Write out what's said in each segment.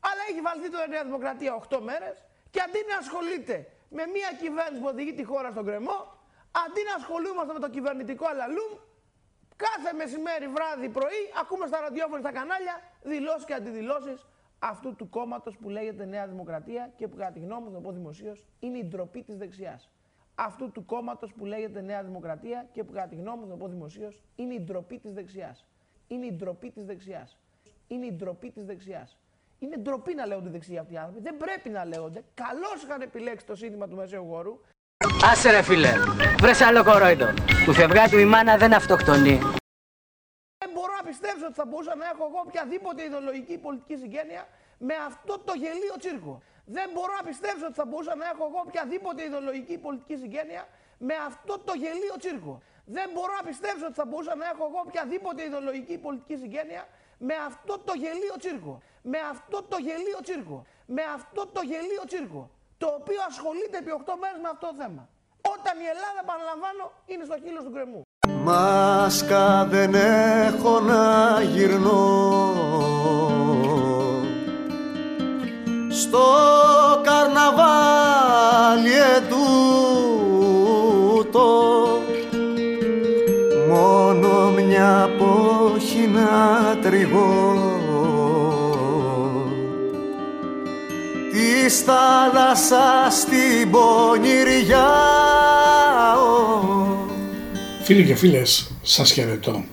Αλλά έχει βαλθεί το Νέα Δημοκρατία 8 μέρες και αντί να ασχολείται με μια κυβέρνηση που οδηγεί τη χώρα στον κρεμό, αντί να ασχολούμαστε με το κυβερνητικό αλαλούμ, κάθε μεσημέρι, βράδυ, πρωί, ακούμε στα ραδιόφωνα, στα κανάλια, δηλώσεις και αντιδηλώσεις αυτού του κόμματος που λέγεται Νέα Δημοκρατία και που κατά τη γνώμη μου, θα πω δημοσίως, είναι η ντροπή της δεξιάς. Αυτού του κόμματος που λέγεται Νέα Δημοκρατία και που κατά τη γνώμη μου, θα πω δημοσίως, είναι η ντροπή της δεξιάς. Είναι η ντροπή της δεξιάς. Είναι η ντροπή της δεξιάς. Είναι ντροπή να λέγονται δεξιοί αυτοί οι άνθρωποι. Δεν πρέπει να λέγονται. Καλώς είχαν επιλέξει το σύνθημα του Μεσαίου Γόρου. Άσε ρε φίλε, βρες άλλο κορόιδο. Του φευγάτου η μάνα δεν αυτοκτονεί. Δεν μπορώ να πιστέψω ότι θα μπορούσα να έχω εγώ οποιαδήποτε ιδεολογική ή πολιτική συγγένεια με αυτό το γελίο τσίρκο. Δεν μπορώ να πιστέψω ότι θα μπορούσα να έχω εγώ οποιαδήποτε ιδεολογική ή πολιτική συγγένεια με αυτό το γελίο τσίρκο. Δεν μπορώ να πιστέψω ότι θα μπορούσα να έχω εγώ οποιαδήποτε ιδεολογική ή πολιτική συγγένεια με αυτό το γελίο τσίρκο. Με αυτό το γελίο τσίρκο. Με αυτό το γελίο τσίρκο. Το οποίο ασχολείται επί 8 μέρες με αυτό το θέμα. Όταν η Ελλάδα, επαναλαμβάνω, είναι στο χείλος του κρεμού. Μάσκα δεν έχω να γυρνώ Στο καρναβάλι ετούτο Μόνο μια πόχη να τριγώ Της θάλασσας την πονηριά Φίλοι και φίλες, σας χαιρετώ.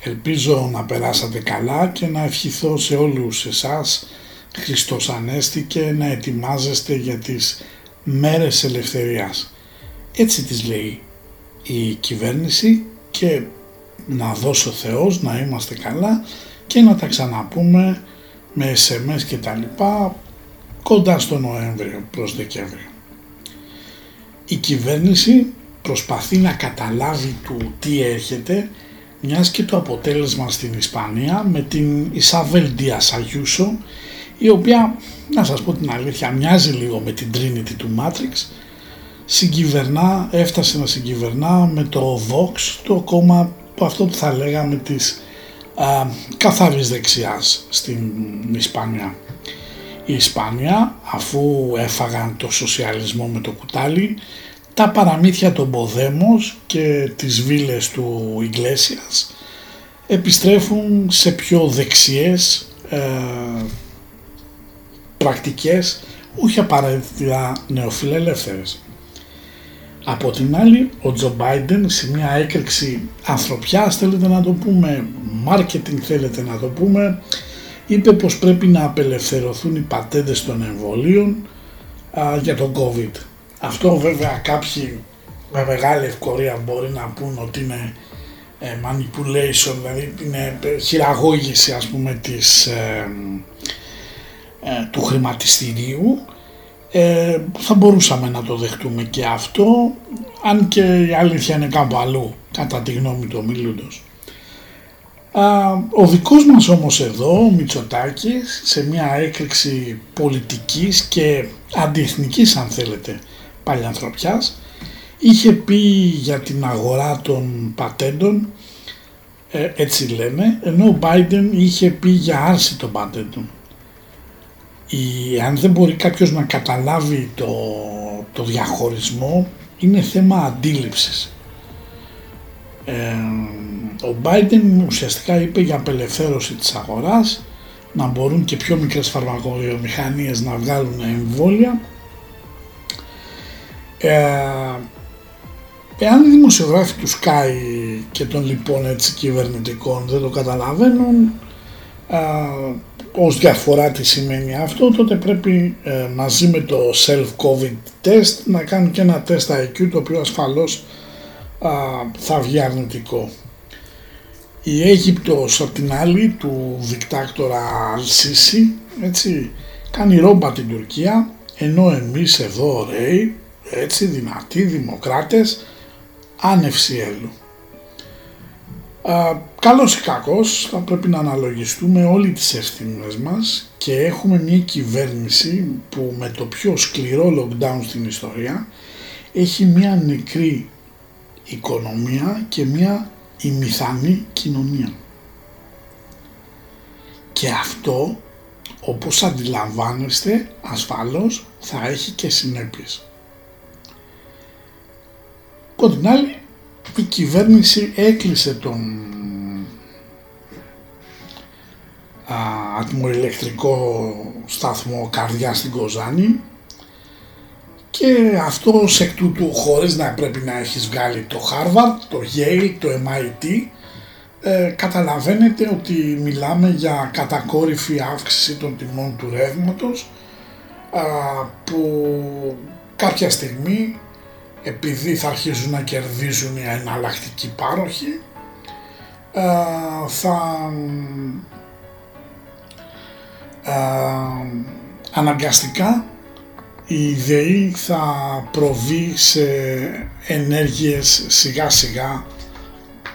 Ελπίζω να περάσατε καλά και να ευχηθώ σε όλους εσάς Χριστός Ανέστη και να ετοιμάζεστε για τις μέρες ελευθερίας. Έτσι τις λέει η κυβέρνηση και να δώσω Θεός να είμαστε καλά και να τα ξαναπούμε με SMS και τα λοιπά κοντά στο Νοέμβριο προς Δεκέμβριο. Η κυβέρνηση προσπαθεί να καταλάβει του τι έρχεται μιας και το αποτέλεσμα στην Ισπανία με την Ισαβέλ Ντίας Αγιούσο η οποία, να σας πω την αλήθεια, μοιάζει λίγο με την Trinity του Matrix συγκυβερνά, έφτασε να συγκυβερνά με το Vox, το κόμμα που αυτό που θα λέγαμε της α, καθαρής δεξιάς στην Ισπανία. Η Ισπανία αφού έφαγαν το σοσιαλισμό με το κουτάλι τα παραμύθια των Ποδέμος και τις βίλες του Ιγκλέσιας επιστρέφουν σε πιο δεξιές ε, πρακτικές, όχι απαραίτητα νεοφιλελεύθερες. Από την άλλη, ο Τζο Μπάιντεν σε μια έκρηξη ανθρωπιάς θέλετε να το πούμε, marketing θέλετε να το πούμε, είπε πως πρέπει να απελευθερωθούν οι πατέντες των εμβολίων για τον COVID. Αυτό βέβαια κάποιοι με μεγάλη ευκολία μπορεί να πούν ότι είναι ε, manipulation, δηλαδή είναι χειραγώγηση ας πούμε της, ε, ε, του χρηματιστηρίου. Ε, θα μπορούσαμε να το δεχτούμε και αυτό, αν και η αλήθεια είναι κάπου αλλού, κατά τη γνώμη του ομιλούντος. Ο δικός μας όμως εδώ, ο Μητσοτάκης, σε μια έκρηξη πολιτικής και αντιεθνικής αν θέλετε παλιανθρωπιάς είχε πει για την αγορά των πατέντων ε, έτσι λένε ενώ ο Biden είχε πει για άρση των πατέντων. Η, αν δεν μπορεί κάποιος να καταλάβει το, το διαχωρισμό είναι θέμα αντίληψης ε, ο Biden ουσιαστικά είπε για απελευθέρωση της αγοράς να μπορούν και πιο μικρές φαρμακοβιομηχανίες να βγάλουν εμβόλια. Ε, εάν οι δημοσιογράφοι τους Sky και των λοιπόν έτσι κυβερνητικών δεν το καταλαβαίνουν ε, ως διαφορά τι σημαίνει αυτό τότε πρέπει ε, μαζί με το self-covid test να κάνουν και ένα τεστ IQ το οποίο ασφαλώς θα βγει αρνητικό. Η Αίγυπτος απ' την άλλη του δικτάκτορα Αλσίση έτσι κάνει ρόμπα την Τουρκία ενώ εμείς εδώ ωραίοι έτσι δυνατοί δημοκράτες άνευση έλου. καλός ή κακός θα πρέπει να αναλογιστούμε όλοι τις ευθύνες μας και έχουμε μια κυβέρνηση που με το πιο σκληρό lockdown στην ιστορία έχει μια νεκρή οικονομία και μια ημιθανή κοινωνία. Και αυτό όπως αντιλαμβάνεστε ασφαλώς θα έχει και συνέπειες. Από την άλλη η κυβέρνηση έκλεισε τον ατμοηλεκτρικό σταθμό καρδιά στην Κοζάνη και αυτό εκ τούτου χωρίς να πρέπει να έχεις βγάλει το Harvard, το Yale, το MIT ε, καταλαβαίνετε ότι μιλάμε για κατακόρυφη αύξηση των τιμών του ρεύματος που κάποια στιγμή επειδή θα αρχίσουν να κερδίζουν οι εναλλακτικοί πάροχοι θα αναγκαστικά η ΔΕΗ θα προβεί σε ενέργειες σιγά σιγά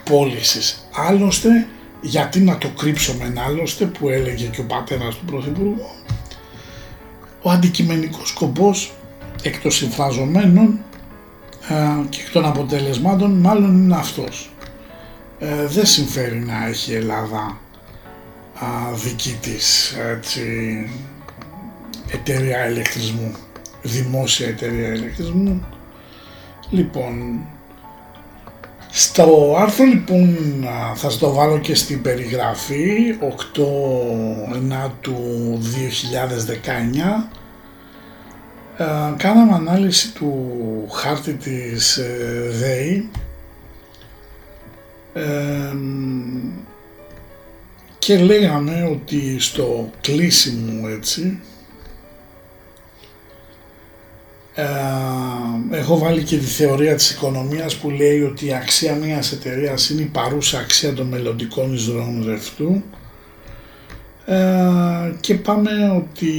πώλησης. Άλλωστε, γιατί να το κρύψουμε άλλωστε που έλεγε και ο πατέρας του Πρωθυπουργού, ο αντικειμενικός σκοπός εκ των συμφραζομένων και εκ των αποτελεσμάτων μάλλον είναι αυτός. Ε, δεν συμφέρει να έχει η Ελλάδα δική της έτσι, εταιρεία ηλεκτρισμού, δημόσια εταιρεία ηλεκτρισμού. Λοιπόν, στο άρθρο λοιπόν θα σας το βάλω και στην περιγραφή 8 του 2019 κάναμε ανάλυση του χάρτη της ε, ΔΕΗ και λέγαμε ότι στο κλείσιμο έτσι ε, έχω βάλει και τη θεωρία της οικονομίας που λέει ότι η αξία μιας εταιρείας είναι η παρούσα αξία των μελλοντικών εισρωών ρευτού ε, και πάμε ότι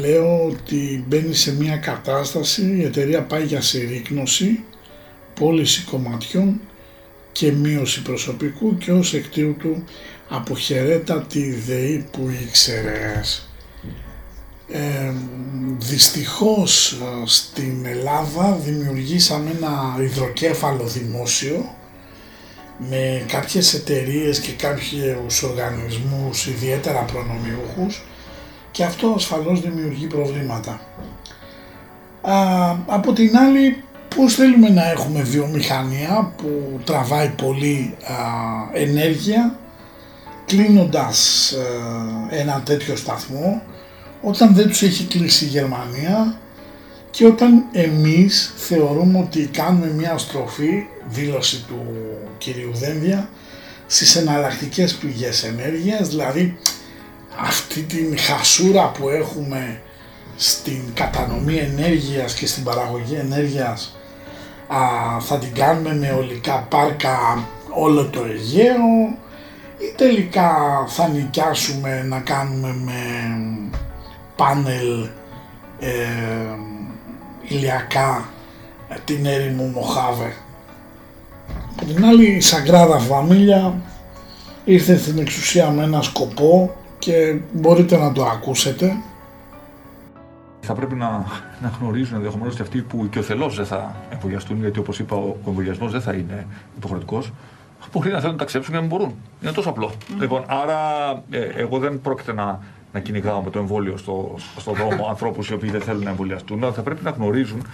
λέω ότι μπαίνει σε μια κατάσταση, η εταιρεία πάει για συρρήκνωση, πώληση κομματιών και μείωση προσωπικού και ως εκ του αποχαιρέτα τη ΔΕΗ που ήξερες. Ε, δυστυχώς στην Ελλάδα δημιουργήσαμε ένα υδροκέφαλο δημόσιο με κάποιες εταιρείες και κάποιους οργανισμούς ιδιαίτερα προνομιούχους και αυτό ασφαλώς δημιουργεί προβλήματα. Α, από την άλλη πώς θέλουμε να έχουμε βιομηχανία που τραβάει πολύ α, ενέργεια κλείνοντας ε, ένα τέτοιο σταθμό όταν δεν τους έχει κλείσει η Γερμανία και όταν εμείς θεωρούμε ότι κάνουμε μια στροφή, δήλωση του κυρίου Δένδια, στις εναλλακτικές πηγές ενέργειας, δηλαδή αυτή την χασούρα που έχουμε στην κατανομή ενέργειας και στην παραγωγή ενέργειας α, θα την κάνουμε με ολικά πάρκα όλο το Αιγαίο ή τελικά θα νοικιάσουμε να κάνουμε με πάνελ ε, ηλιακά ε, την έρημο Μοχάβε. Από την άλλη η Σαγκράδα Φαμίλια ήρθε στην εξουσία με ένα σκοπό και μπορείτε να το ακούσετε. Θα πρέπει να, να γνωρίζουν ενδεχομένως και αυτοί που και ο θελό δεν θα εμβολιαστούν, γιατί όπως είπα, ο εμβολιασμός δεν θα είναι υποχρεωτικός. Μπορεί να θέλουν να ταξιδέψουν και να μην μπορούν. Είναι τόσο απλό. Λοιπόν, άρα ε, εγώ δεν πρόκειται να, να κυνηγάω με το εμβόλιο στο, στο δρόμο ανθρώπους οι οποίοι δεν θέλουν να εμβολιαστούν. Αλλά θα πρέπει να γνωρίζουν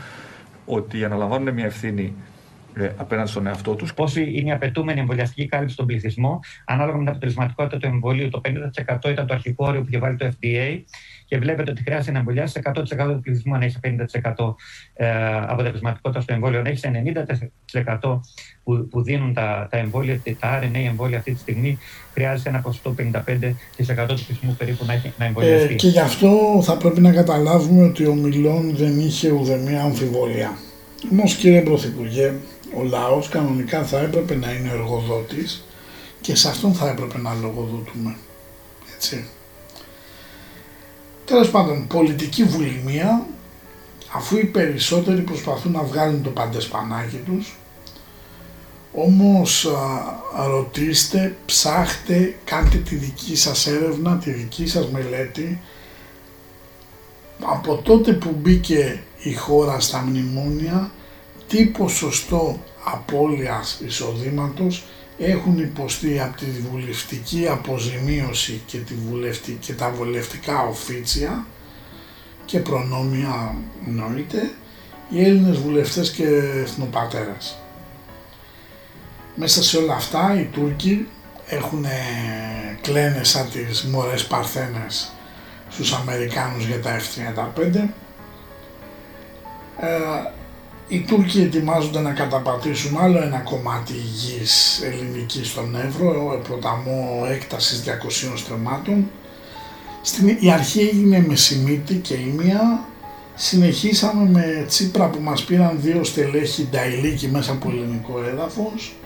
ότι αναλαμβάνουν μια ευθύνη ε, απέναντι στον εαυτό τους. Πόση είναι η απαιτούμενη εμβολιαστική κάλυψη στον πληθυσμό, ανάλογα με την αποτελεσματικότητα του εμβολίου. Το 50% ήταν το αρχικό όριο που είχε βάλει το FDA και βλέπετε ότι χρειάζεται να εμβολιάσει 100% του πληθυσμού αν έχεις 50% ε, αποτελεσματικότητα στο εμβόλιο. Αν έχεις 90% που, που δίνουν τα, τα εμβόλια, τα RNA εμβόλια αυτή τη στιγμή, χρειάζεται ένα ποσοστό 55% του πληθυσμού περίπου να, έχει, να εμβολιαστεί. Ε, και γι' αυτό θα πρέπει να καταλάβουμε ότι ο Μιλόν δεν είχε ουδεμία αμφιβολία. Όμως κύριε Πρωθυπουργέ, ο λαός κανονικά θα έπρεπε να είναι εργοδότης και σε αυτόν θα έπρεπε να λογοδοτούμε. Έτσι. Τέλος πάντων, πολιτική βουλημία, αφού οι περισσότεροι προσπαθούν να βγάλουν το παντεσπανάκι τους, όμως α, ρωτήστε, ψάχτε, κάντε τη δική σας έρευνα, τη δική σας μελέτη. Από τότε που μπήκε η χώρα στα μνημόνια, τι ποσοστό απώλειας εισοδήματος έχουν υποστεί από τη βουλευτική αποζημίωση και, τη βουλευτική, και τα βουλευτικά οφίτσια και προνόμια εννοείται οι Έλληνες βουλευτές και εθνοπατέρας. Μέσα σε όλα αυτά οι Τούρκοι έχουν κλαίνε σαν τις μωρές παρθένες στους Αμερικάνους για τα F-35. Ε, οι Τούρκοι ετοιμάζονται να καταπατήσουν άλλο ένα κομμάτι γης ελληνικής στον Εύρο, ποταμό έκτασης 200 στρεμμάτων. Στην, η αρχή έγινε με Σιμίτη και η μία συνεχίσαμε με Τσίπρα που μας πήραν δύο στελέχη Νταϊλίκη μέσα από ελληνικό έδαφος.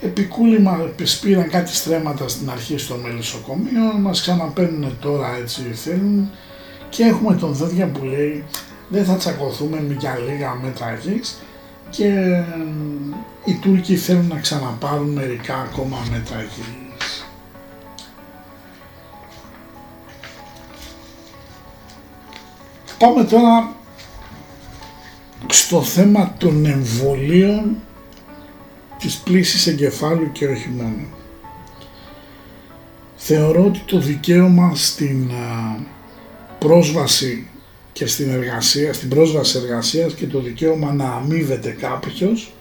Επικούλημα πήραν κάτι στρέμματα στην αρχή στο μελισσοκομείο, μας ξαναπαίρνουν τώρα έτσι θέλουν. Και έχουμε τον Δόδια που λέει δεν θα τσακωθούμε για λίγα μέτρα γης και οι Τούρκοι θέλουν να ξαναπάρουν μερικά ακόμα μέτρα γης. Πάμε τώρα στο θέμα των εμβολίων της πλήσης εγκεφάλου και όχι μόνο. Θεωρώ ότι το δικαίωμα στην πρόσβαση και στην εργασία, στην πρόσβαση εργασίας και το δικαίωμα να αμείβεται κάποιος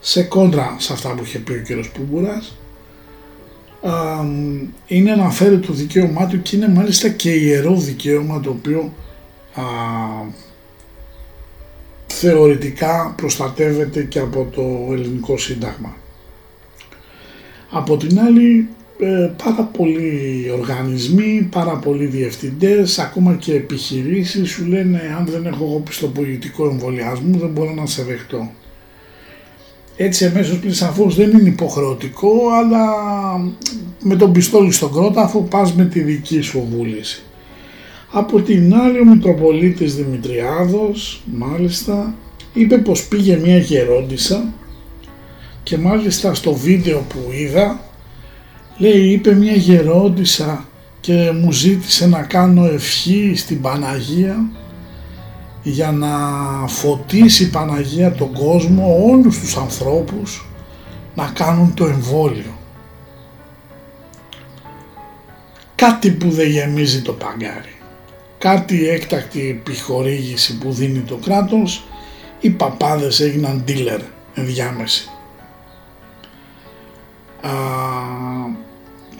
σε κόντρα σε αυτά που είχε πει ο κύριος Πούμπουρας είναι να φέρει το δικαίωμά του και είναι μάλιστα και ιερό δικαίωμα το οποίο α, θεωρητικά προστατεύεται και από το ελληνικό σύνταγμα. Από την άλλη ε, πάρα πολλοί οργανισμοί, πάρα πολλοί διευθυντές, ακόμα και επιχειρήσεις σου λένε αν δεν έχω εγώ πιστοποιητικό εμβολιασμό δεν μπορώ να σε δεχτώ. Έτσι εμέσως πλην σαφώς δεν είναι υποχρεωτικό αλλά με τον πιστόλι στον κρόταφο πας με τη δική σου βούληση. Από την άλλη ο Μητροπολίτης Δημητριάδος μάλιστα είπε πως πήγε μια γερόντισα και μάλιστα στο βίντεο που είδα λέει είπε μια γερόντισα και μου ζήτησε να κάνω ευχή στην Παναγία για να φωτίσει η Παναγία τον κόσμο, όλους τους ανθρώπους να κάνουν το εμβόλιο. Κάτι που δεν γεμίζει το παγκάρι κάτι έκτακτη επιχορήγηση που δίνει το κράτος, οι παπάδες έγιναν dealer ενδιάμεση. Α,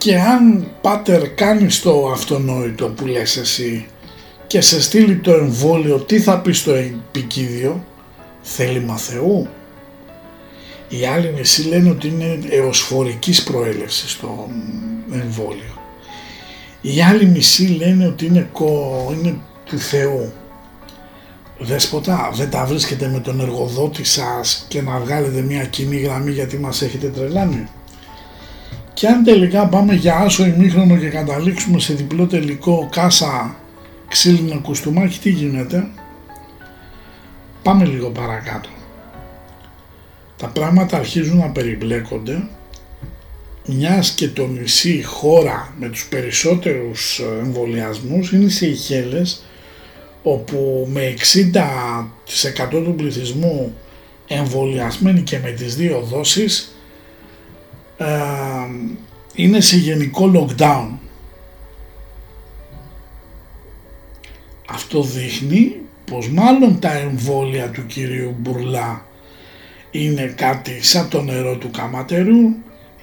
και αν πάτερ κάνεις το αυτονόητο που λες εσύ και σε στείλει το εμβόλιο, τι θα πεις στο επικίδιο, θέλημα Θεού. Οι άλλοι μισοί λένε ότι είναι εωσφορικής προέλευσης το εμβόλιο. Οι άλλοι μισοί λένε ότι είναι, κο, είναι του Θεού. Δέσποτα, δεν τα βρίσκετε με τον εργοδότη σας και να βγάλετε μια κοινή γραμμή γιατί μας έχετε τρελάνει; Και αν τελικά πάμε για άσο ημίχρονο και καταλήξουμε σε διπλό τελικό κάσα ξύλινο κουστούμάκι, τι γίνεται; Πάμε λίγο παρακάτω. Τα πράγματα αρχίζουν να περιπλέκονται μιας και το νησί χώρα με τους περισσότερους ε, εμβολιασμούς είναι οι Σεϊχέλες όπου με 60% του πληθυσμού εμβολιασμένοι και με τις δύο δόσεις ε, είναι σε γενικό lockdown. Αυτό δείχνει πως μάλλον τα εμβόλια του κυρίου Μπουρλά είναι κάτι σαν το νερό του καματερού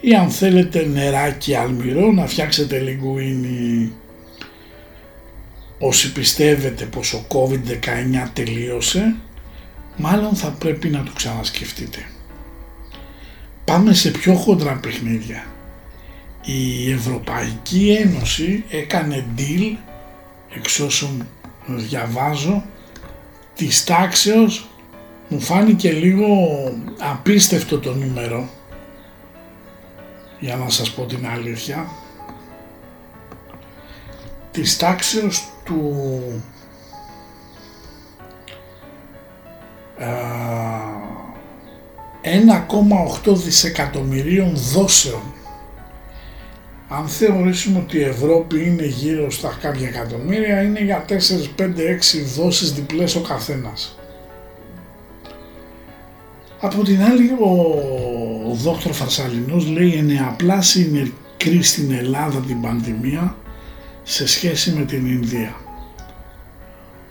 ή αν θέλετε νεράκι αλμυρό να φτιάξετε λιγκουίνι όσοι πιστεύετε πως ο COVID-19 τελείωσε μάλλον θα πρέπει να το ξανασκεφτείτε. Πάμε σε πιο χοντρά παιχνίδια. Η Ευρωπαϊκή Ένωση έκανε deal εξ όσων διαβάζω της τάξεως μου φάνηκε λίγο απίστευτο το νούμερο για να σας πω την αλήθεια της τάξεως του ε, 1,8 δισεκατομμυρίων δόσεων αν θεωρήσουμε ότι η Ευρώπη είναι γύρω στα κάποια εκατομμύρια είναι για 4, 5, 6 δόσεις διπλές ο καθένας. Από την άλλη ο ο δόκτωρ Φαρσαλινός λέει ενεαπλάσει η νεκρή στην Ελλάδα την πανδημία σε σχέση με την Ινδία.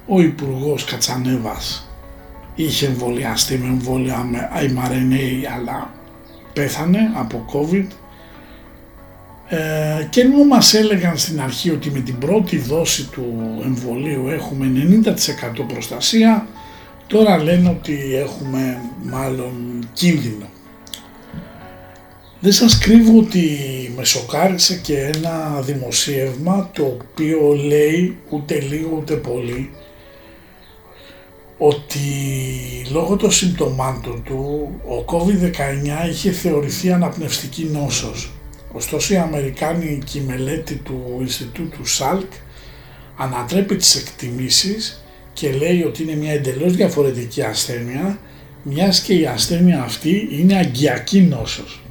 Ο Υπουργός Κατσανέβας είχε εμβολιαστεί με εμβόλια με mRNA αλλά πέθανε από COVID ε, και ενώ μας έλεγαν στην αρχή ότι με την πρώτη δόση του εμβολίου έχουμε 90% προστασία τώρα λένε ότι έχουμε μάλλον κίνδυνο. Δεν σας κρύβω ότι με σοκάρισε και ένα δημοσίευμα το οποίο λέει ούτε λίγο ούτε πολύ ότι λόγω των συμπτωμάτων του ο COVID-19 είχε θεωρηθεί αναπνευστική νόσος. Ωστόσο η Αμερικάνικη μελέτη του Ινστιτούτου ΣΑΛΚ ανατρέπει τις εκτιμήσεις και λέει ότι είναι μια εντελώς διαφορετική ασθένεια μιας και η ασθένεια αυτή είναι αγκιακή νόσος.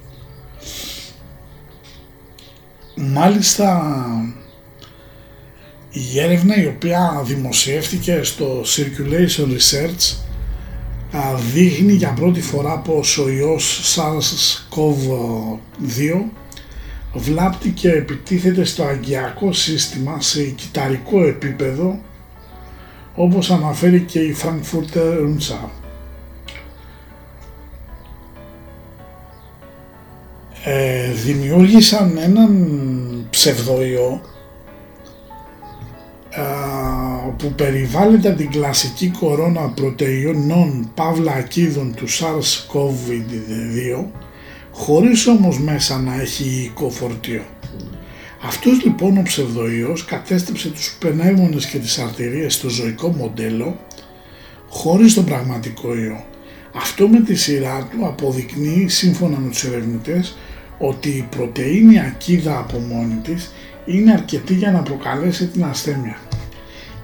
Μάλιστα η έρευνα η οποία δημοσιεύτηκε στο Circulation Research δείχνει για πρώτη φορά πως ο ιός SARS-CoV-2 βλάπτει και επιτίθεται στο αγκιακό σύστημα σε κυταρικό επίπεδο όπως αναφέρει και η Frankfurter Rundschau. Ε, δημιούργησαν έναν ψευδοϊό που περιβάλλεται την κλασική κορώνα πρωτεϊνών παύλα ακίδων του SARS-CoV-2 χωρίς όμως μέσα να έχει υλικό φορτίο. Αυτός λοιπόν ο ψευδοϊός κατέστρεψε τους πνεύμονες και τις αρτηρίες στο ζωικό μοντέλο χωρίς τον πραγματικό ιό. Αυτό με τη σειρά του αποδεικνύει σύμφωνα με τους ερευνητές ότι η πρωτεΐνη ακίδα από μόνη της είναι αρκετή για να προκαλέσει την ασθένεια.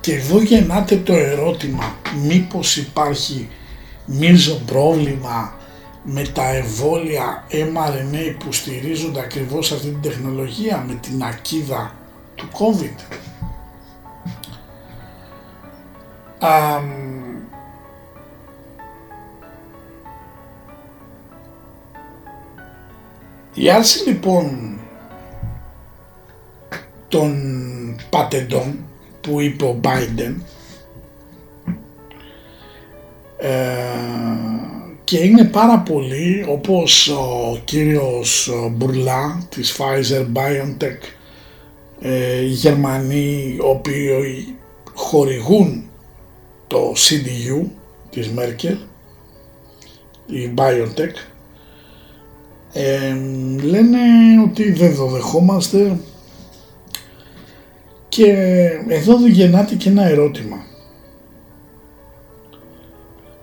Και εδώ γεννάται το ερώτημα μήπως υπάρχει μίζο πρόβλημα με τα εμβόλια mRNA που στηρίζονται ακριβώς αυτή την τεχνολογία με την ακίδα του COVID; η άρση λοιπόν των πατεντών που είπε ο Biden. Ε, και είναι πάρα πολύ όπως ο κύριος Μπουρλά της Pfizer BioNTech ε, οι Γερμανοί οι οποίοι χορηγούν το CDU της Μέρκελ η BioNTech ε, λένε ότι δεν το δεχόμαστε και εδώ γεννάται και ένα ερώτημα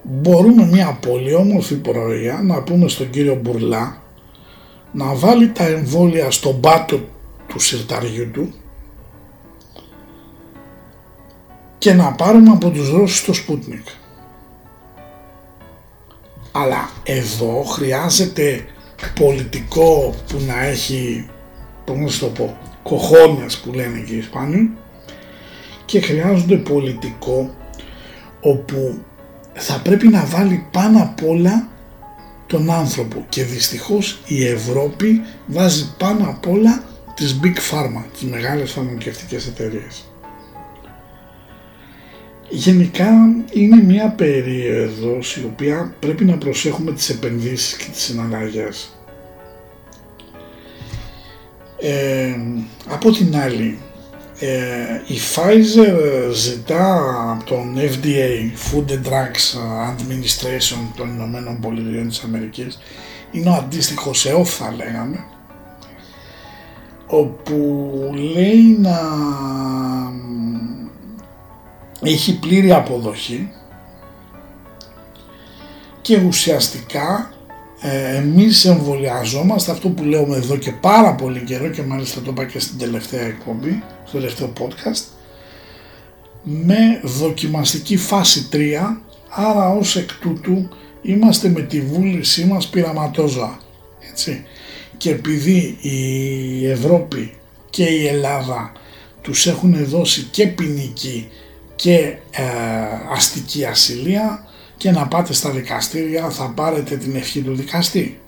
μπορούμε μια πολύ όμορφη πρωία να πούμε στον κύριο Μπουρλά να βάλει τα εμβόλια στον πάτο του συρταριού του και να πάρουμε από τους Ρώσους το Σπούτνικ. Αλλά εδώ χρειάζεται πολιτικό που να έχει, πώς το πω, κοχώνες που λένε και οι Ισπάνοι και χρειάζονται πολιτικό όπου θα πρέπει να βάλει πάνω απ' όλα τον άνθρωπο και δυστυχώς η Ευρώπη βάζει πάνω απ' όλα τις Big Pharma, τις μεγάλες φαρμακευτικές εταιρείες. Γενικά είναι μια περίοδος η οποία πρέπει να προσέχουμε τις επενδύσεις και τις συναλλαγές. Ε, από την άλλη ε, η Pfizer ζητά από τον FDA, Food and Drugs Administration των Ηνωμένων Πολιτειών της Αμερικής, είναι ο αντίστοιχος ΕΟΦ θα λέγαμε, όπου λέει να έχει πλήρη αποδοχή και ουσιαστικά ε, εμείς εμβολιαζόμαστε αυτό που λέω εδώ και πάρα πολύ καιρό και μάλιστα το είπα και στην τελευταία εκπομπή, στο τελευταίο podcast με δοκιμαστική φάση 3 άρα ως εκ τούτου είμαστε με τη βούλησή μας πειραματόζωα έτσι. Και επειδή η Ευρώπη και η Ελλάδα τους έχουν δώσει και ποινική και ε, αστική ασυλία και να πάτε στα δικαστήρια θα πάρετε την ευχή του δικαστή.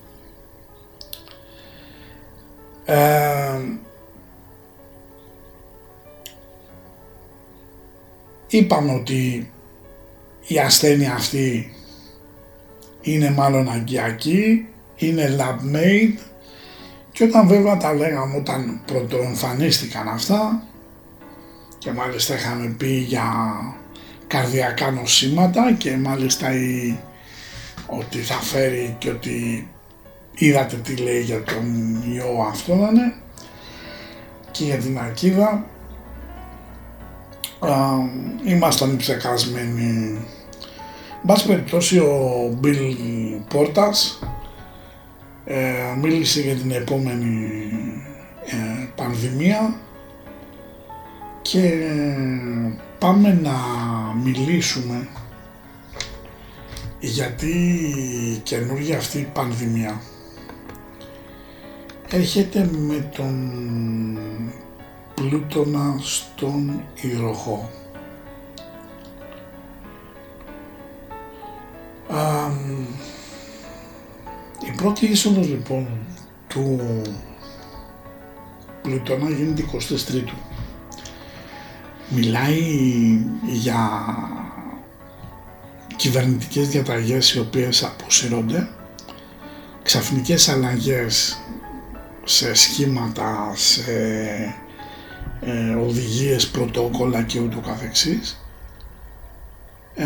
Ε, είπαμε ότι η ασθένεια αυτή είναι μάλλον αγκιακή, είναι lab made και όταν βέβαια τα λέγαμε όταν πρωτοεμφανίστηκαν αυτά και μάλιστα είχαμε πει για καρδιακά νοσήματα και μάλιστα η, ότι θα φέρει και ότι είδατε τι λέει για τον ιό αυτό να είναι. Και για την ακίδα ήμασταν ψεκασμένοι. Μπας περιπτώσει ο Μπιλ Πόρτας ε, μίλησε για την επόμενη ε, πανδημία και πάμε να μιλήσουμε γιατί η καινούργια αυτή πανδημία έρχεται με τον πλούτονα στον υδροχό. η πρώτη είσοδος λοιπόν του πλούτονα γίνεται 23 Μιλάει για κυβερνητικές διαταγές οι οποίες αποσύρονται, ξαφνικές αλλαγές σε σχήματα, σε ε, οδηγίες, πρωτόκολλα και ούτω καθεξής. Ε,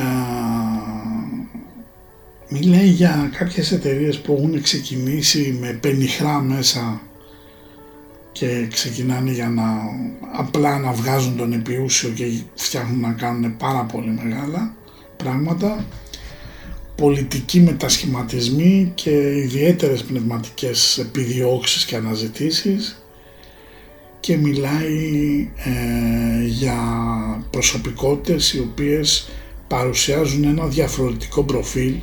μιλάει για κάποιες εταιρείες που έχουν ξεκινήσει με πενιχρά μέσα και ξεκινάνε για να απλά να βγάζουν τον επιούσιο και φτιάχνουν να κάνουν πάρα πολύ μεγάλα πράγματα πολιτικοί μετασχηματισμοί και ιδιαίτερες πνευματικές επιδιώξεις και αναζητήσεις και μιλάει ε, για προσωπικότητες οι οποίες παρουσιάζουν ένα διαφορετικό προφίλ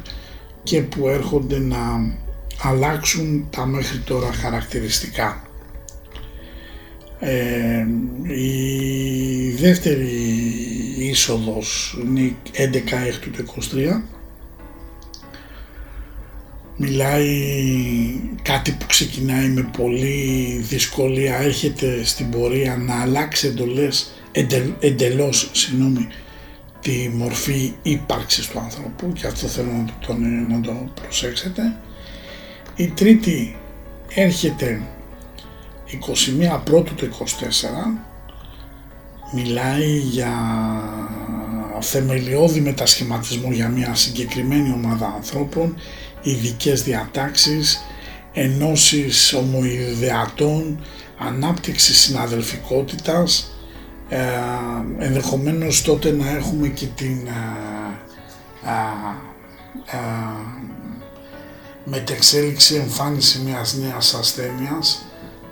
και που έρχονται να αλλάξουν τα μέχρι τώρα χαρακτηριστικά. Ε, η δεύτερη είσοδος είναι 11 έκτου του 23 μιλάει κάτι που ξεκινάει με πολύ δυσκολία. Έχετε στην πορεία να αλλάξει εντολές, εντελώς συγγνώμη, τη μορφή ύπαρξης του άνθρωπου και αυτό θέλω να το, να το προσέξετε. Η τρίτη έρχεται 21 πρώτου του 24 μιλάει για θεμελιώδη μετασχηματισμό για μια συγκεκριμένη ομάδα ανθρώπων, ειδικές διατάξεις, ενώσεις ομοειδεατών, ανάπτυξης συναδελφικότητας, ε, ενδεχομένως τότε να έχουμε και την ε, ε, ε μετεξέλιξη εμφάνιση μιας νέας ασθένειας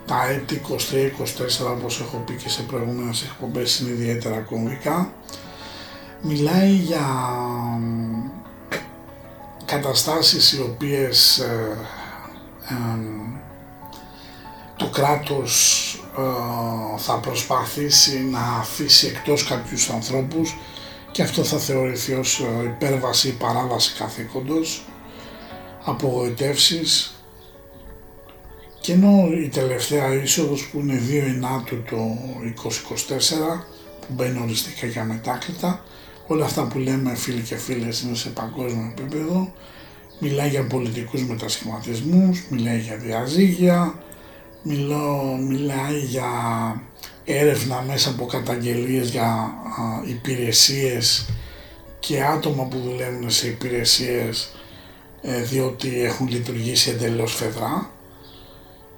τα έτη 23-24 όπως έχω πει και σε προηγούμενες εκπομπές είναι ιδιαίτερα κομβικά. Μιλάει για καταστάσεις οι οποίες ε, το κράτος ε, θα προσπαθήσει να αφήσει εκτός κάποιους ανθρώπους και αυτό θα θεωρηθεί ως ε, υπέρβαση ή παράβαση καθήκοντος, απογοητεύσεις, και ενώ η τελευταία είσοδος που είναι 2 ενάτου το 2024 που μπαίνει οριστικά για μετάκλητα, όλα αυτά που λέμε φίλοι και φίλες είναι σε παγκόσμιο επίπεδο, μιλάει για πολιτικούς μετασχηματισμούς, μιλάει για διαζύγια, μιλώ, μιλάει για έρευνα μέσα από καταγγελίες για α, υπηρεσίες και άτομα που δουλεύουν σε υπηρεσίες ε, διότι έχουν λειτουργήσει εντελώς φεδρά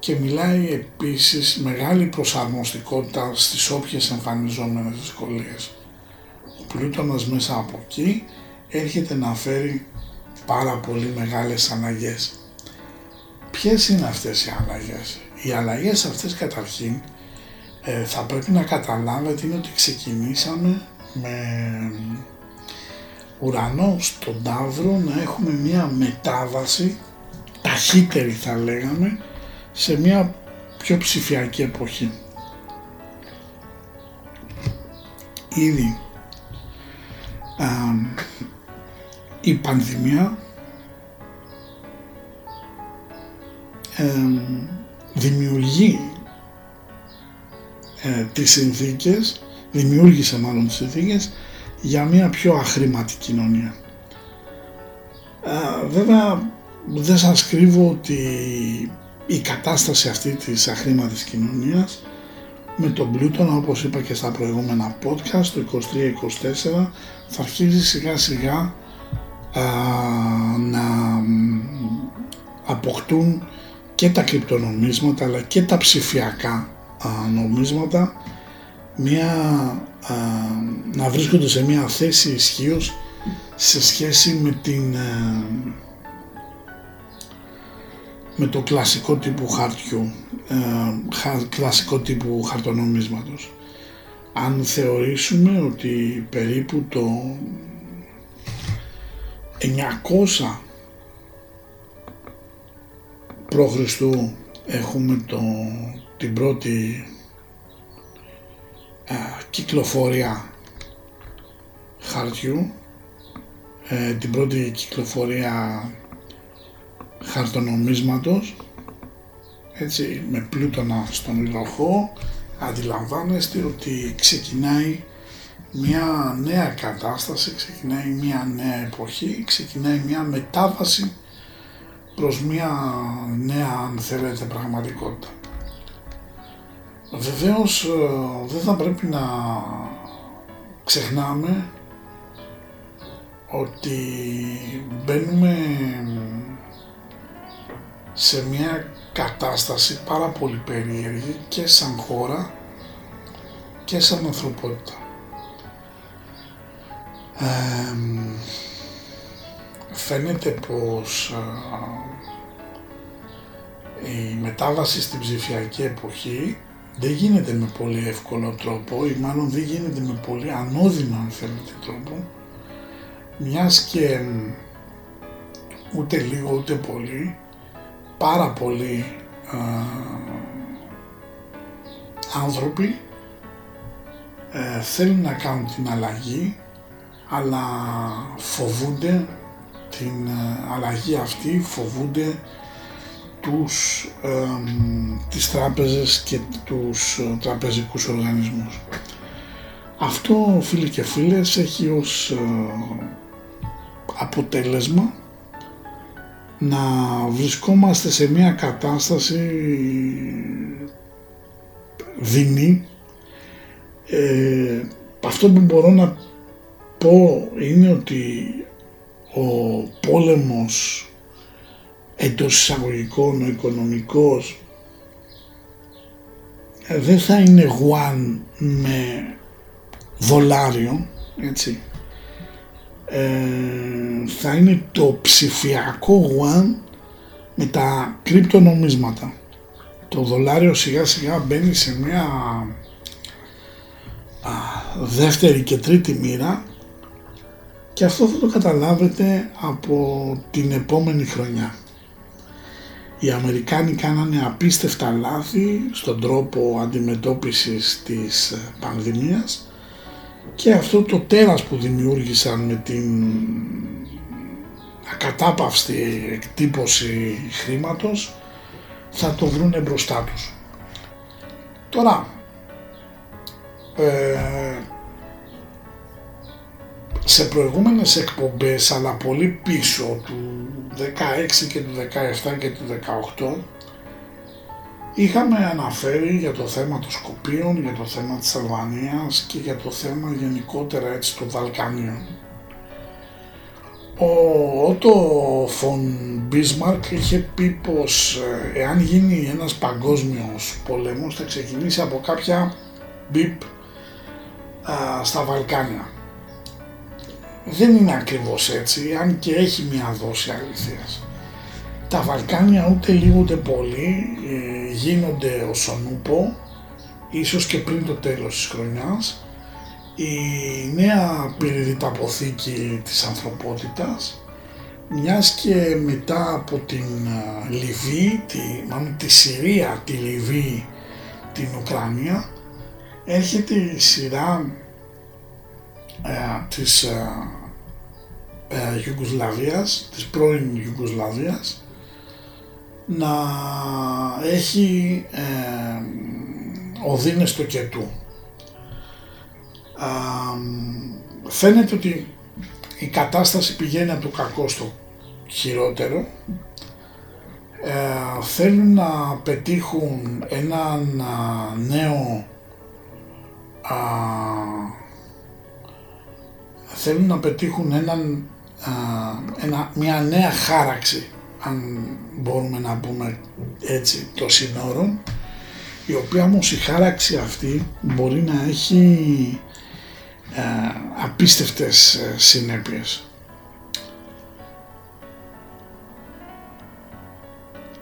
και μιλάει επίσης μεγάλη προσαρμοστικότητα στις όποιες εμφανιζόμενες δυσκολίες. Ο Πλούτονας μέσα από εκεί έρχεται να φέρει πάρα πολύ μεγάλες αλλαγές. Ποιες είναι αυτές οι αλλαγές. Οι αλλαγές αυτές καταρχήν ε, θα πρέπει να καταλάβετε είναι ότι ξεκινήσαμε με ουρανό στον Ταύρο να έχουμε μια μετάβαση ταχύτερη θα λέγαμε σε μια πιο ψηφιακή εποχή. Ήδη α, η πανδημία ε, δημιουργεί ε, τις συνθήκες, δημιούργησε μάλλον τις συνθήκες για μια πιο αχρήματη κοινωνία. Ε, βέβαια δεν σας κρύβω ότι η κατάσταση αυτή της αχρήματης κοινωνίας με τον πλούτονα όπως είπα και στα προηγούμενα podcast το 23-24 θα αρχίσει σιγά σιγά να αποκτούν και τα κρυπτονομίσματα αλλά και τα ψηφιακά νομίσματα μια, να βρίσκονται σε μια θέση ισχύως σε σχέση με την με το κλασικό τύπου χαρτιού, κλασικό τύπου χαρτονομίσματος. Αν θεωρήσουμε ότι περίπου το 900 π.Χ. έχουμε το, την πρώτη κυκλοφορία χαρτιού, ε, την πρώτη κυκλοφορία χαρτονομίσματος έτσι με πλούτονα στον υδροχό αντιλαμβάνεστε ότι ξεκινάει μια νέα κατάσταση, ξεκινάει μια νέα εποχή, ξεκινάει μια μετάβαση προς μια νέα αν θέλετε πραγματικότητα. Βεβαίως ε, δεν θα πρέπει να ξεχνάμε ότι μπαίνουμε σε μια κατάσταση πάρα πολύ περίεργη και σαν χώρα και σαν ανθρωπότητα. φαίνεται πως η μετάβαση στην ψηφιακή εποχή δεν γίνεται με πολύ εύκολο τρόπο ή μάλλον δεν γίνεται με πολύ ανώδυνο αν θέλετε τρόπο μιας και ούτε λίγο ούτε πολύ πάρα πολλοί άνθρωποι ε, θέλουν να κάνουν την αλλαγή αλλά φοβούνται την ε, αλλαγή αυτή, φοβούνται τους, ε, τις τράπεζες και τους ε, τραπεζικούς οργανισμούς. Αυτό φίλοι και φίλες έχει ως αποτέλεσμα να βρισκόμαστε σε μια κατάσταση δεινή. Ε, αυτό που μπορώ να πω είναι ότι ο πόλεμος εντός εισαγωγικών, ο οικονομικός ε, δεν θα είναι γουάν με δολάριο, έτσι, ε, θα είναι το ψηφιακό one με τα κρυπτονομίσματα. Το δολάριο σιγά σιγά μπαίνει σε μια α, δεύτερη και τρίτη μοίρα και αυτό θα το καταλάβετε από την επόμενη χρονιά. Οι Αμερικάνοι κάνανε απίστευτα λάθη στον τρόπο αντιμετώπισης της ε, πανδημίας και αυτό το τέρας που δημιούργησαν με την ακατάπαυστη εκτύπωση χρήματος θα το βρούνε μπροστά τους. Τώρα, ε, σε προηγούμενες εκπομπές αλλά πολύ πίσω του 16 και του 17 και του 18 Είχαμε αναφέρει για το θέμα των Σκοπίων, για το θέμα της Αλβανίας και για το θέμα γενικότερα έτσι των Βαλκανίων. Ο Ότο Φον Μπίσμαρκ είχε πει πως ε, εάν γίνει ένας παγκόσμιος πόλεμος θα ξεκινήσει από κάποια μπιπ στα Βαλκάνια. Δεν είναι ακριβώς έτσι, αν και έχει μια δόση αλήθειας τα Βαλκάνια ούτε λίγο ούτε πολύ ε, γίνονται ως νούπο, ίσως και πριν το τέλος της χρονιάς, η νέα πυρηδηταποθήκη της ανθρωπότητας, μιας και μετά από την ε, Λιβύη, τη, μάλλον τη Συρία, τη Λιβύη, την Ουκρανία, έρχεται η σειρά ε, της ε, ε, Ιουγκοσλαβίας, της πρώην Ιουγκοσλαβίας, να έχει ε, οδύνες του κετού. Α, φαίνεται ότι η κατάσταση πηγαίνει από το κακό στο χειρότερο. Ε, θέλουν να πετύχουν έναν α, νέο α, θέλουν να πετύχουν έναν, α, ένα, μια νέα χάραξη αν μπορούμε να πούμε έτσι το συνόρων η οποία όμως η χάραξη αυτή μπορεί να έχει ε, απίστευτες ε, συνέπειες.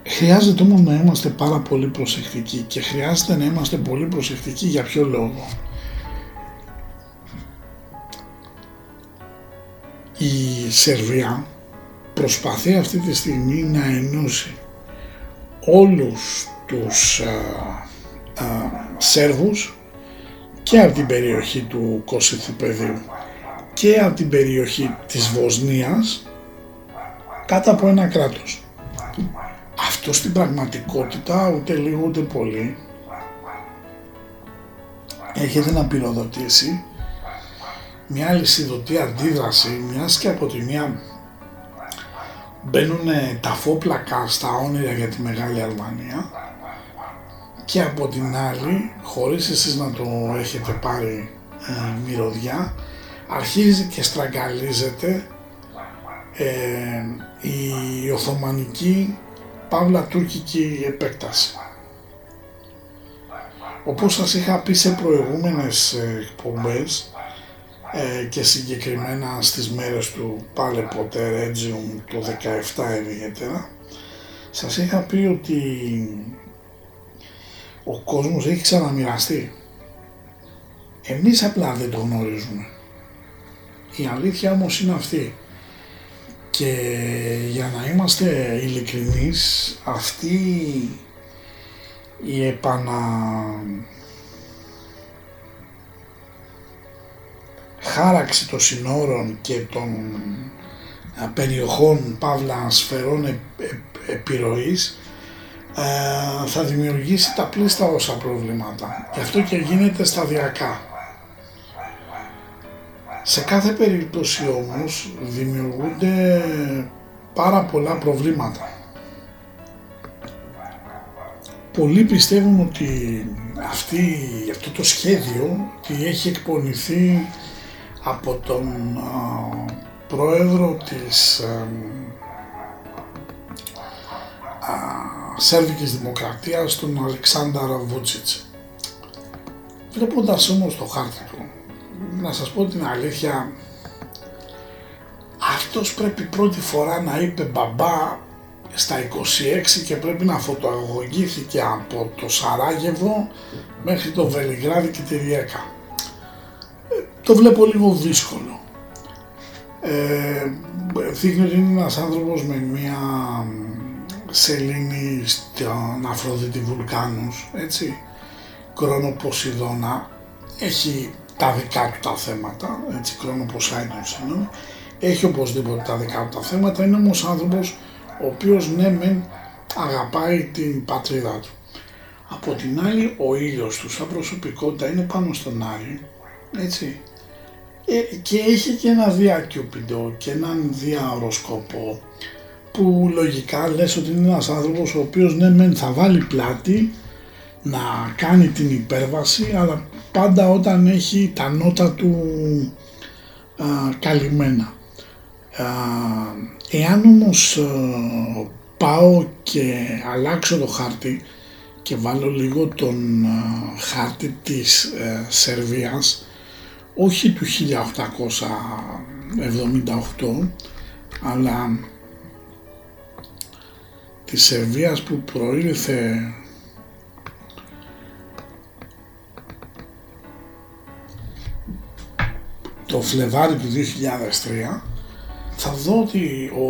Χρειάζεται όμως να είμαστε πάρα πολύ προσεκτικοί και χρειάζεται να είμαστε πολύ προσεκτικοί για ποιο λόγο. Η Σερβία προσπαθεί αυτή τη στιγμή να ενώσει όλους τους α, α, Σέρβους και από την περιοχή του Κωσυφοπεδίου και από την περιοχή της Βοσνίας κάτω από ένα κράτος. Αυτό στην πραγματικότητα ούτε λίγο ούτε πολύ έχετε να πυροδοτήσει μια λυσιδωτή αντίδραση μιας και από τη μία μπαίνουν τα φόπλακα στα όνειρα για τη Μεγάλη Αλβανία και από την άλλη, χωρίς εσείς να το έχετε πάρει ε, μυρωδιά, αρχίζει και στραγγαλίζεται ε, η Οθωμανική Παύλα Τουρκική επέκταση. Όπως σας είχα πει σε προηγούμενες εκπομπές, ε, και συγκεκριμένα στις μέρες του πάλε ποτέ Ρέτζιουμ το 17 ιδιαίτερα σας είχα πει ότι ο κόσμος έχει ξαναμοιραστεί. Εμείς απλά δεν το γνωρίζουμε. Η αλήθεια όμως είναι αυτή. Και για να είμαστε ειλικρινείς, αυτή η επανα χάραξη των συνόρων και των περιοχών παύλα σφαιρών ε, επιρροής ε, θα δημιουργήσει τα πλήστα όσα προβλήματα. Γι' αυτό και γίνεται σταδιακά. Σε κάθε περίπτωση όμως δημιουργούνται πάρα πολλά προβλήματα. Πολλοί πιστεύουν ότι αυτή, αυτό το σχέδιο έχει εκπονηθεί από τον πρόεδρο της α, Σέρβικης Δημοκρατίας, τον Αλεξάνδρα Βούτσιτς. Βλέποντας όμως το χάρτη του, να σας πω την αλήθεια, αυτός πρέπει πρώτη φορά να είπε μπαμπά στα 26 και πρέπει να φωτοαγωγήθηκε από το Σαράγεβο μέχρι το Βελιγράδι και τη Ριέκα το βλέπω λίγο δύσκολο. Ε, δείχνει ότι είναι ένας άνθρωπος με μια σελήνη στον Αφροδίτη Βουλκάνους, έτσι, κρόνο Ποσειδώνα, έχει τα δικά του τα θέματα, έτσι, κρόνο Ποσάιντον, συγγνώμη, έχει οπωσδήποτε τα δικά του τα θέματα, είναι όμως άνθρωπος ο οποίος ναι μεν αγαπάει την πατρίδα του. Από την άλλη ο ήλιος του σαν προσωπικότητα είναι πάνω στον Άρη, έτσι, ε, και έχει και ένα διάκιουπιντο και έναν διαοροσκόπο που λογικά λες ότι είναι ένας άνθρωπος ο οποίος ναι μεν θα βάλει πλάτη να κάνει την υπέρβαση αλλά πάντα όταν έχει τα νότα του α, καλυμμένα. Α, εάν όμως πάω και αλλάξω το χάρτη και βάλω λίγο τον χάρτη της ε, Σερβίας όχι του 1878 αλλά της Σερβίας που προήλθε το Φλεβάρι του 2003 θα δω ότι ο,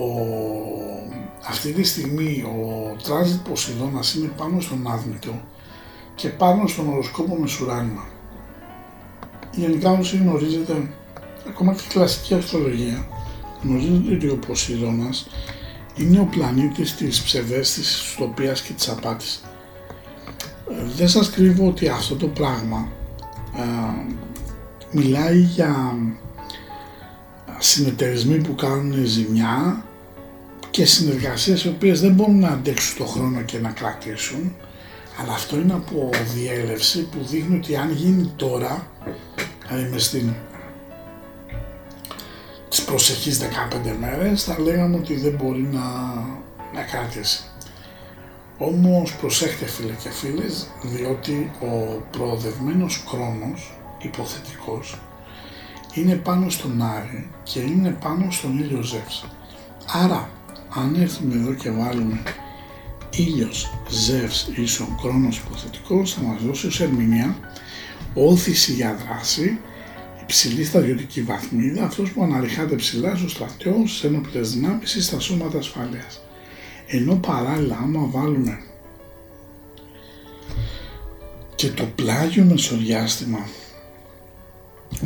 αυτή τη στιγμή ο Τράζιτ Ποσειδώνας είναι πάνω στον Άδμητο και πάνω στον οροσκόπο Μεσουράνημα γενικά όσοι γνωρίζετε, ακόμα και η κλασική αστρολογία, γνωρίζετε ότι ο Ποσειδώνας είναι ο πλανήτης της ψευδέστησης, της τοπίας και της απάτης. δεν σας κρύβω ότι αυτό το πράγμα μιλάει για συνεταιρισμοί που κάνουν ζημιά και συνεργασίες οι οποίες δεν μπορούν να αντέξουν το χρόνο και να κρατήσουν αλλά αυτό είναι από διέλευση που δείχνει ότι αν γίνει τώρα δηλαδή μες στην τις προσεχείς 15 μέρες θα λέγαμε ότι δεν μπορεί να, να κρατήσει. Όμως προσέχτε φίλε και φίλες διότι ο προοδευμένος χρόνος υποθετικός είναι πάνω στον Άρη και είναι πάνω στον ήλιο Ζεύς. Άρα αν έρθουμε εδώ και βάλουμε ήλιος Ζεύς ίσον χρόνος υποθετικός θα μας δώσει ως ερμηνεία όθηση για δράση υψηλή στρατιωτική βαθμίδα, αυτός που αναρριχάται ψηλά στο στρατιώ, στις ένοπλες δυνάμεις ή στα σώματα ασφαλείας. Ενώ παράλληλα άμα βάλουμε και το πλάγιο μεσοδιάστημα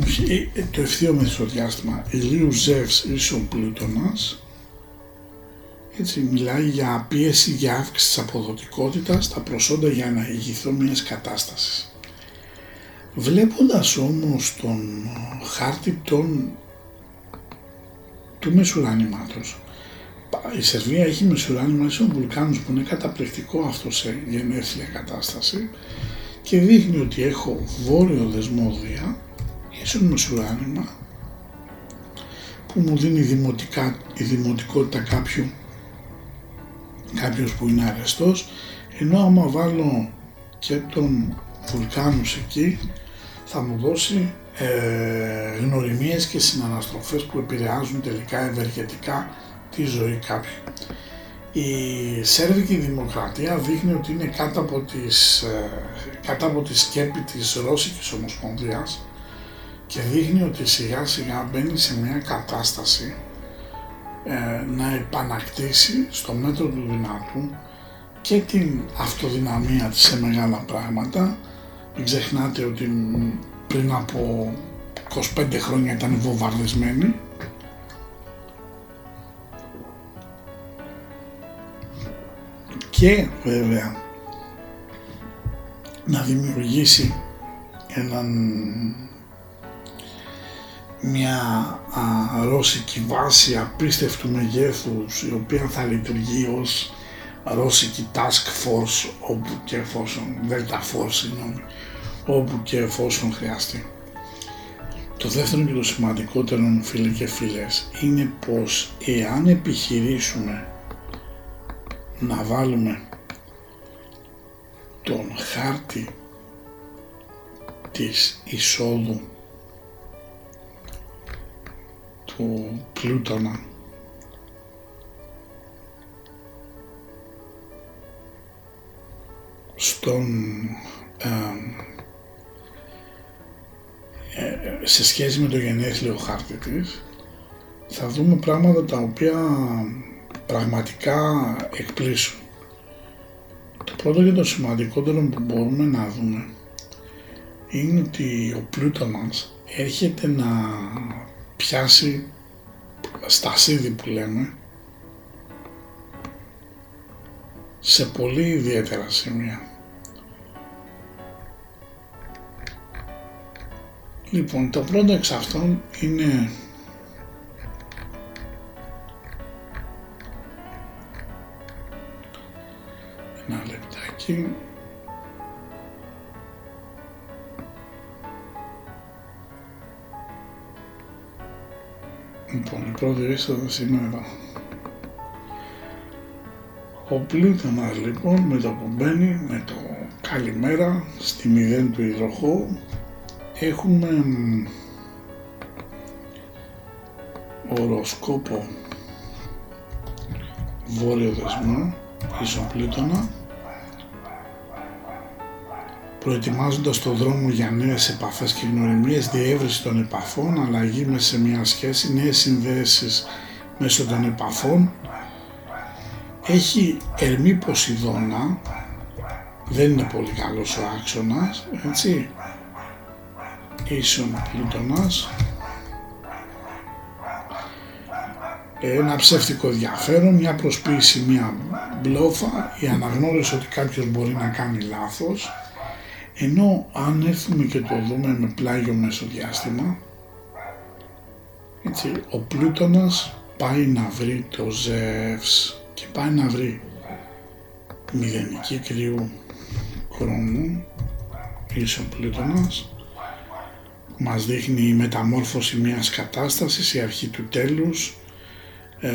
όχι, ε, το ευθείο μεσοδιάστημα ηλίου Ζεύς ίσον Πλούτονας έτσι μιλάει για πίεση για αύξηση της αποδοτικότητας, τα προσόντα για να ηγηθώ μιας κατάστασης. Βλέποντας όμως τον χάρτη των, του μεσουράνηματος, η Σερβία έχει μεσουράνημα στον Βουλκάνους που είναι καταπληκτικό αυτό σε γενέθλια κατάσταση και δείχνει ότι έχω βόρειο δεσμόδια ίσον μεσουράνημα που μου δίνει δημοτικά, η δημοτικότητα κάποιου κάποιος που είναι αρεστός ενώ άμα βάλω και τον Βουλκάνους εκεί θα μου δώσει ε, γνωριμίες και συναναστροφές που επηρεάζουν τελικά ευεργετικά τη ζωή κάποιου. Η Σέρβικη Δημοκρατία δείχνει ότι είναι κάτω από, τις, ε, κάτω από τη σκέπη της Ρώσικης Ομοσπονδίας και δείχνει ότι σιγά σιγά μπαίνει σε μια κατάσταση ε, να επανακτήσει στο μέτρο του δυνατού και την αυτοδυναμία της σε μεγάλα πράγματα μην ξεχνάτε ότι πριν από 25 χρόνια ήταν βομβαρδισμένη. Και βέβαια να δημιουργήσει έναν μια α, ρώσικη βάση απίστευτου μεγέθους η οποία θα λειτουργεί ως ρώσικη task force όπου και εφόσον, delta force συγγνώμη, όπου και εφόσον χρειαστεί. Το δεύτερο και το σημαντικότερο φίλοι και φίλες είναι πως εάν επιχειρήσουμε να βάλουμε τον χάρτη της εισόδου του Πλούτονα στον ε, σε σχέση με το γενέθλιο χάρτη της θα δούμε πράγματα τα οποία πραγματικά εκπλήσουν. Το πρώτο και το σημαντικότερο που μπορούμε να δούμε είναι ότι ο Πλούτονας έρχεται να πιάσει στα σίδη που λέμε σε πολύ ιδιαίτερα σημεία. Λοιπόν, το πρώτο εξ αυτών είναι ένα λεπτάκι Λοιπόν, η πρώτη είσοδος είναι εδώ. Ο πλούτονας λοιπόν με το που μπαίνει με το καλημέρα στη μηδέν του υδροχώου έχουμε οροσκόπο βόρειο δεσμό πλήτωνα προετοιμάζοντας το δρόμο για νέες επαφές και γνωριμίες, διεύρυνση των επαφών, αλλαγή μέσα σε μια σχέση, νέες συνδέσεις μέσω των επαφών. Έχει ερμή Ποσειδώνα, δεν είναι πολύ καλός ο άξονας, έτσι ίσον πλούτονας ένα ψεύτικο ενδιαφέρον, μια προσποίηση, μια μπλόφα, η αναγνώριση ότι κάποιος μπορεί να κάνει λάθος, ενώ αν έρθουμε και το δούμε με πλάγιο μεσοδιάστημα, έτσι, ο Πλούτονας πάει να βρει το Ζεύς και πάει να βρει μηδενική κρύου χρόνου, ίσο Πλούτονας, μας δείχνει η μεταμόρφωση μιας κατάστασης, η αρχή του τέλους, ε,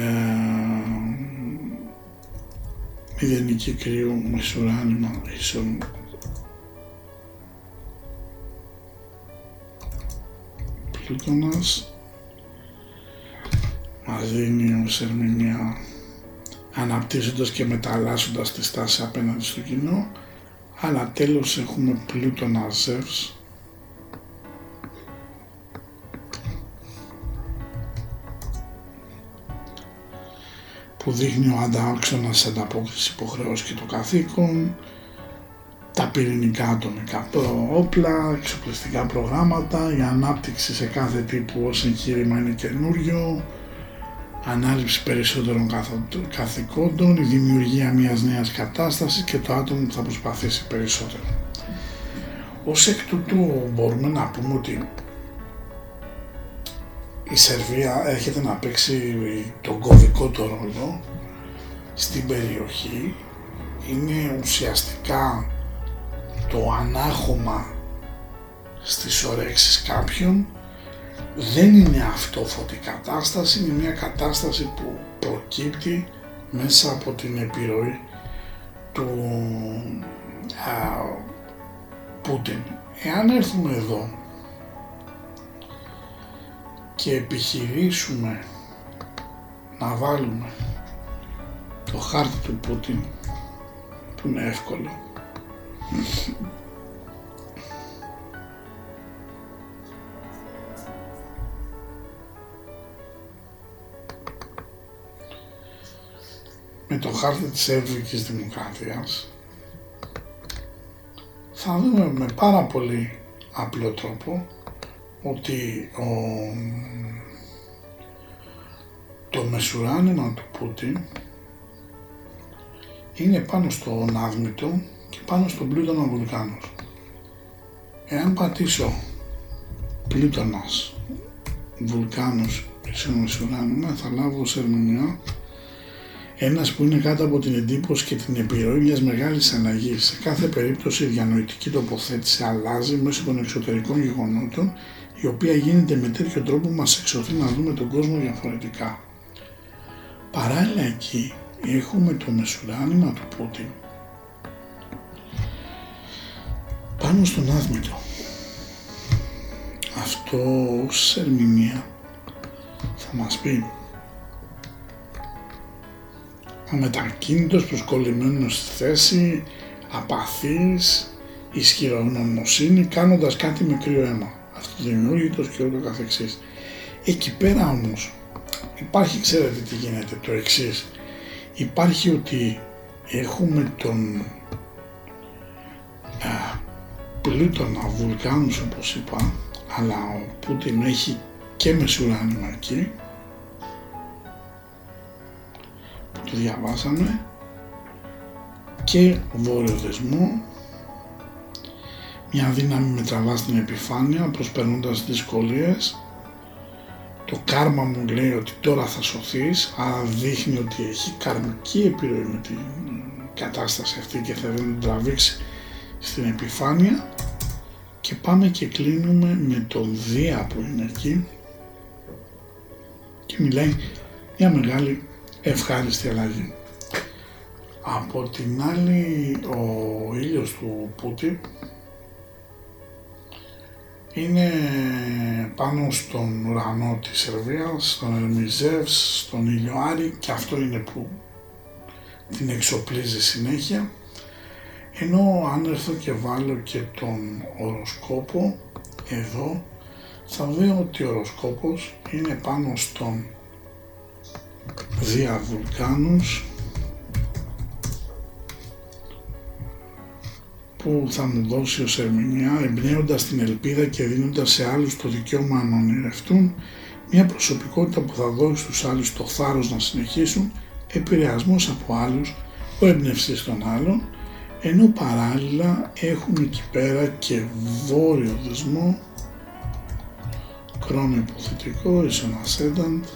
μηδενική κρύου, μεσουράνημα, ίσον Πλούτονας μας δίνει ως ερμηνεία αναπτύσσοντας και μεταλλάσσοντας τη στάση απέναντι στο κοινό αλλά τέλος έχουμε Πλούτονα Ζεύς που δείχνει ο αντάξονας ανταπόκριση υποχρεώσει και το καθήκον, τα πυρηνικά ατομικά όπλα, εξοπλιστικά προγράμματα, η ανάπτυξη σε κάθε τύπου ως εγχείρημα είναι καινούριο, ανάληψη περισσότερων καθηκόντων, η δημιουργία μιας νέας κατάστασης και το άτομο που θα προσπαθήσει περισσότερο. Ως εκ τούτου μπορούμε να πούμε ότι η Σερβία έρχεται να παίξει τον κωδικό το ρόλο στην περιοχή είναι ουσιαστικά το ανάχωμα στις ορέξεις κάποιων δεν είναι αυτόφωτη κατάσταση, είναι μια κατάσταση που προκύπτει μέσα από την επιρροή του α, Πούτιν. Εάν έρθουμε εδώ και επιχειρήσουμε να βάλουμε το χάρτη του Πούτιν που είναι εύκολο. Με το χάρτη της Εύβοικης Δημοκρατίας θα δούμε με πάρα πολύ απλό τρόπο ότι ο, το μεσουράνημα του Πούτιν είναι πάνω στο άδμητο και πάνω στον πλούτονα βουλκάνος. Εάν πατήσω πλούτονας βουλκάνος σε μεσουράνημα θα λάβω ως ερμηνεία ένας που είναι κάτω από την εντύπωση και την επιρροή μιας μεγάλης αλλαγής. Σε κάθε περίπτωση η διανοητική τοποθέτηση αλλάζει μέσω των εξωτερικών γεγονότων η οποία γίνεται με τέτοιο τρόπο που μας εξωθεί να δούμε τον κόσμο διαφορετικά. Παράλληλα εκεί έχουμε το μεσουράνημα του Πούτιν πάνω στον άθμητο. Αυτό ως ερμηνεία θα μας πει αμετακίνητος, προσκολλημένος στη θέση, απαθής, ισχυρογνωμοσύνη, κάνοντας κάτι με κρύο αίμα αυτοδημιούργητος και ούτω καθεξής. Εκεί πέρα όμως υπάρχει, ξέρετε τι γίνεται, το εξής. Υπάρχει ότι έχουμε τον α, πλούτονα βουλκάνους όπως είπα, αλλά ο Πούτιν έχει και μεσουράνημα εκεί, που το διαβάσαμε, και βόρειο δεσμό μια δύναμη με τραβά στην επιφάνεια προσπερνώντας δυσκολίες. Το κάρμα μου λέει ότι τώρα θα σωθείς άρα δείχνει ότι έχει καρμική επιρροή με την κατάσταση αυτή και θα την τραβήξει στην επιφάνεια. Και πάμε και κλείνουμε με τον Δία που είναι εκεί. Και μιλάει μια μεγάλη ευχάριστη αλλαγή. Από την άλλη ο ήλιος του Πούτι είναι πάνω στον ουρανό της Σερβίας, στον Ερμιζεύς, στον Ηλιοάρη και αυτό είναι που την εξοπλίζει συνέχεια. Ενώ αν έρθω και βάλω και τον οροσκόπο εδώ θα δω ότι ο οροσκόπος είναι πάνω στον Δία Βουλκάνους που θα μου δώσει ως ερμηνεία εμπνέοντας την ελπίδα και δίνοντας σε άλλους το δικαίωμα να ονειρευτούν Μια προσωπικότητα που θα δώσει στους άλλους το θάρρος να συνεχίσουν, επηρεασμός από άλλους, ο εμπνευστής των άλλων, ενώ παράλληλα έχουν εκεί πέρα και βόρειο δεσμό, χρόνο υποθετικό, ίσον ascendant,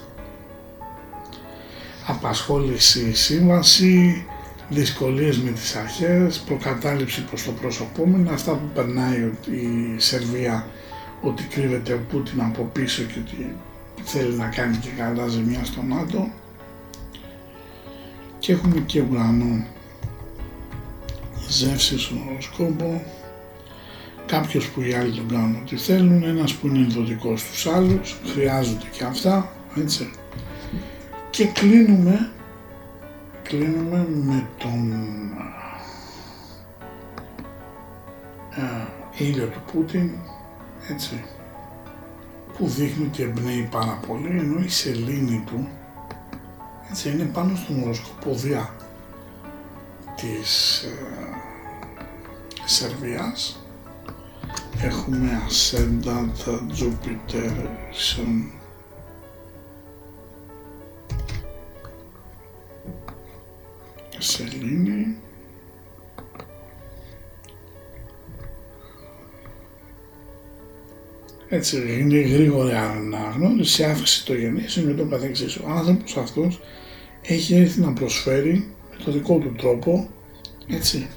απασχόληση σύμβαση, δυσκολίες με τις αρχές, προκατάληψη προς το πρόσωπό μου, αυτά που περνάει η Σερβία ότι κρύβεται ο Πούτιν από πίσω και ότι θέλει να κάνει και καλά ζημιά στο ΝΑΤΟ. Και έχουμε και ουρανό. Ζεύση στον οροσκόπο κάποιος που οι άλλοι τον κάνουν ό,τι θέλουν, ένας που είναι ενδοτικός στους άλλους, χρειάζονται και αυτά, έτσι. Και κλείνουμε, κλείνουμε με τον ε, ήλιο του Πούτιν, έτσι, που δείχνει ότι εμπνέει πάρα πολύ, ενώ η σελήνη του, έτσι, είναι πάνω στον οροσκοποδιά της ε, Σερβίας. Έχουμε Ascendant Jupiter Σελήνη Έτσι είναι γρήγορη αναγνώριση, αύξηση το γεννήσεων και το καθεξής. Ο άνθρωπος αυτός έχει έρθει να προσφέρει με το δικό του τρόπο, έτσι,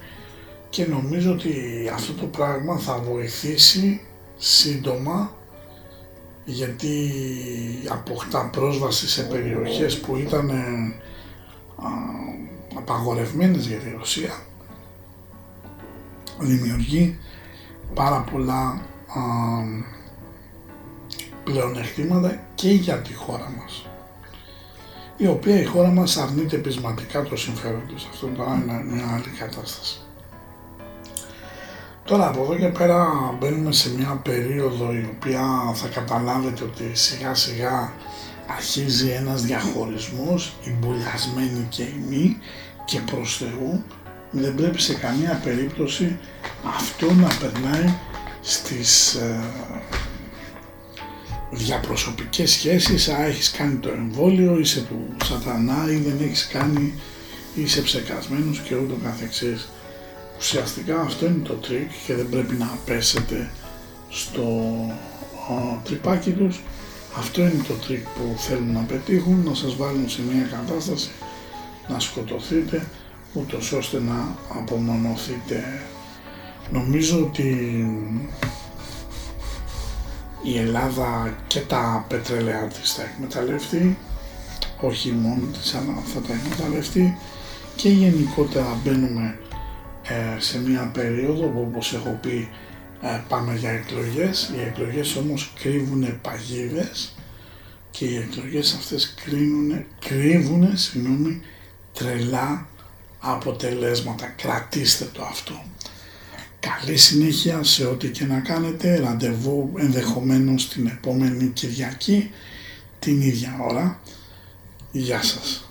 και νομίζω ότι αυτό το πράγμα θα βοηθήσει σύντομα γιατί αποκτά πρόσβαση σε περιοχές που ήταν α, απαγορευμένες για τη Ρωσία δημιουργεί πάρα πολλά α, πλεονεκτήματα και για τη χώρα μας η οποία η χώρα μας αρνείται πεισματικά το συμφέρον της. Αυτό τώρα είναι μια άλλη κατάσταση. Τώρα από εδώ και πέρα μπαίνουμε σε μια περίοδο η οποία θα καταλάβετε ότι σιγά σιγά αρχίζει ένας διαχωρισμός, οι μπουλιασμένοι και οι μη και προς Θεού δεν πρέπει σε καμία περίπτωση αυτό να περνάει στις ε, διαπροσωπικές σχέσεις, α, έχεις κάνει το εμβόλιο, είσαι του σατανά ή δεν έχεις κάνει, είσαι ψεκασμένος και ούτω καθεξής. Ουσιαστικά αυτό είναι το τρίκ και δεν πρέπει να πέσετε στο τρυπάκι τους. Αυτό είναι το τρίκ που θέλουν να πετύχουν, να σας βάλουν σε μια κατάσταση να σκοτωθείτε ούτως ώστε να απομονωθείτε. Νομίζω ότι η Ελλάδα και τα πετρέλαια της θα εκμεταλλευτεί, όχι μόνο της αλλά θα τα εκμεταλλευτεί και γενικότερα μπαίνουμε ε, σε μια περίοδο που όπως έχω πει ε, πάμε για εκλογές, οι εκλογές όμως κρύβουν παγίδες και οι εκλογές αυτές κρύβουν, κρύβουν συγγνώμη, τρελά αποτελέσματα. Κρατήστε το αυτό. Καλή συνέχεια σε ό,τι και να κάνετε. Ραντεβού ενδεχομένως την επόμενη Κυριακή την ίδια ώρα. Γεια σας.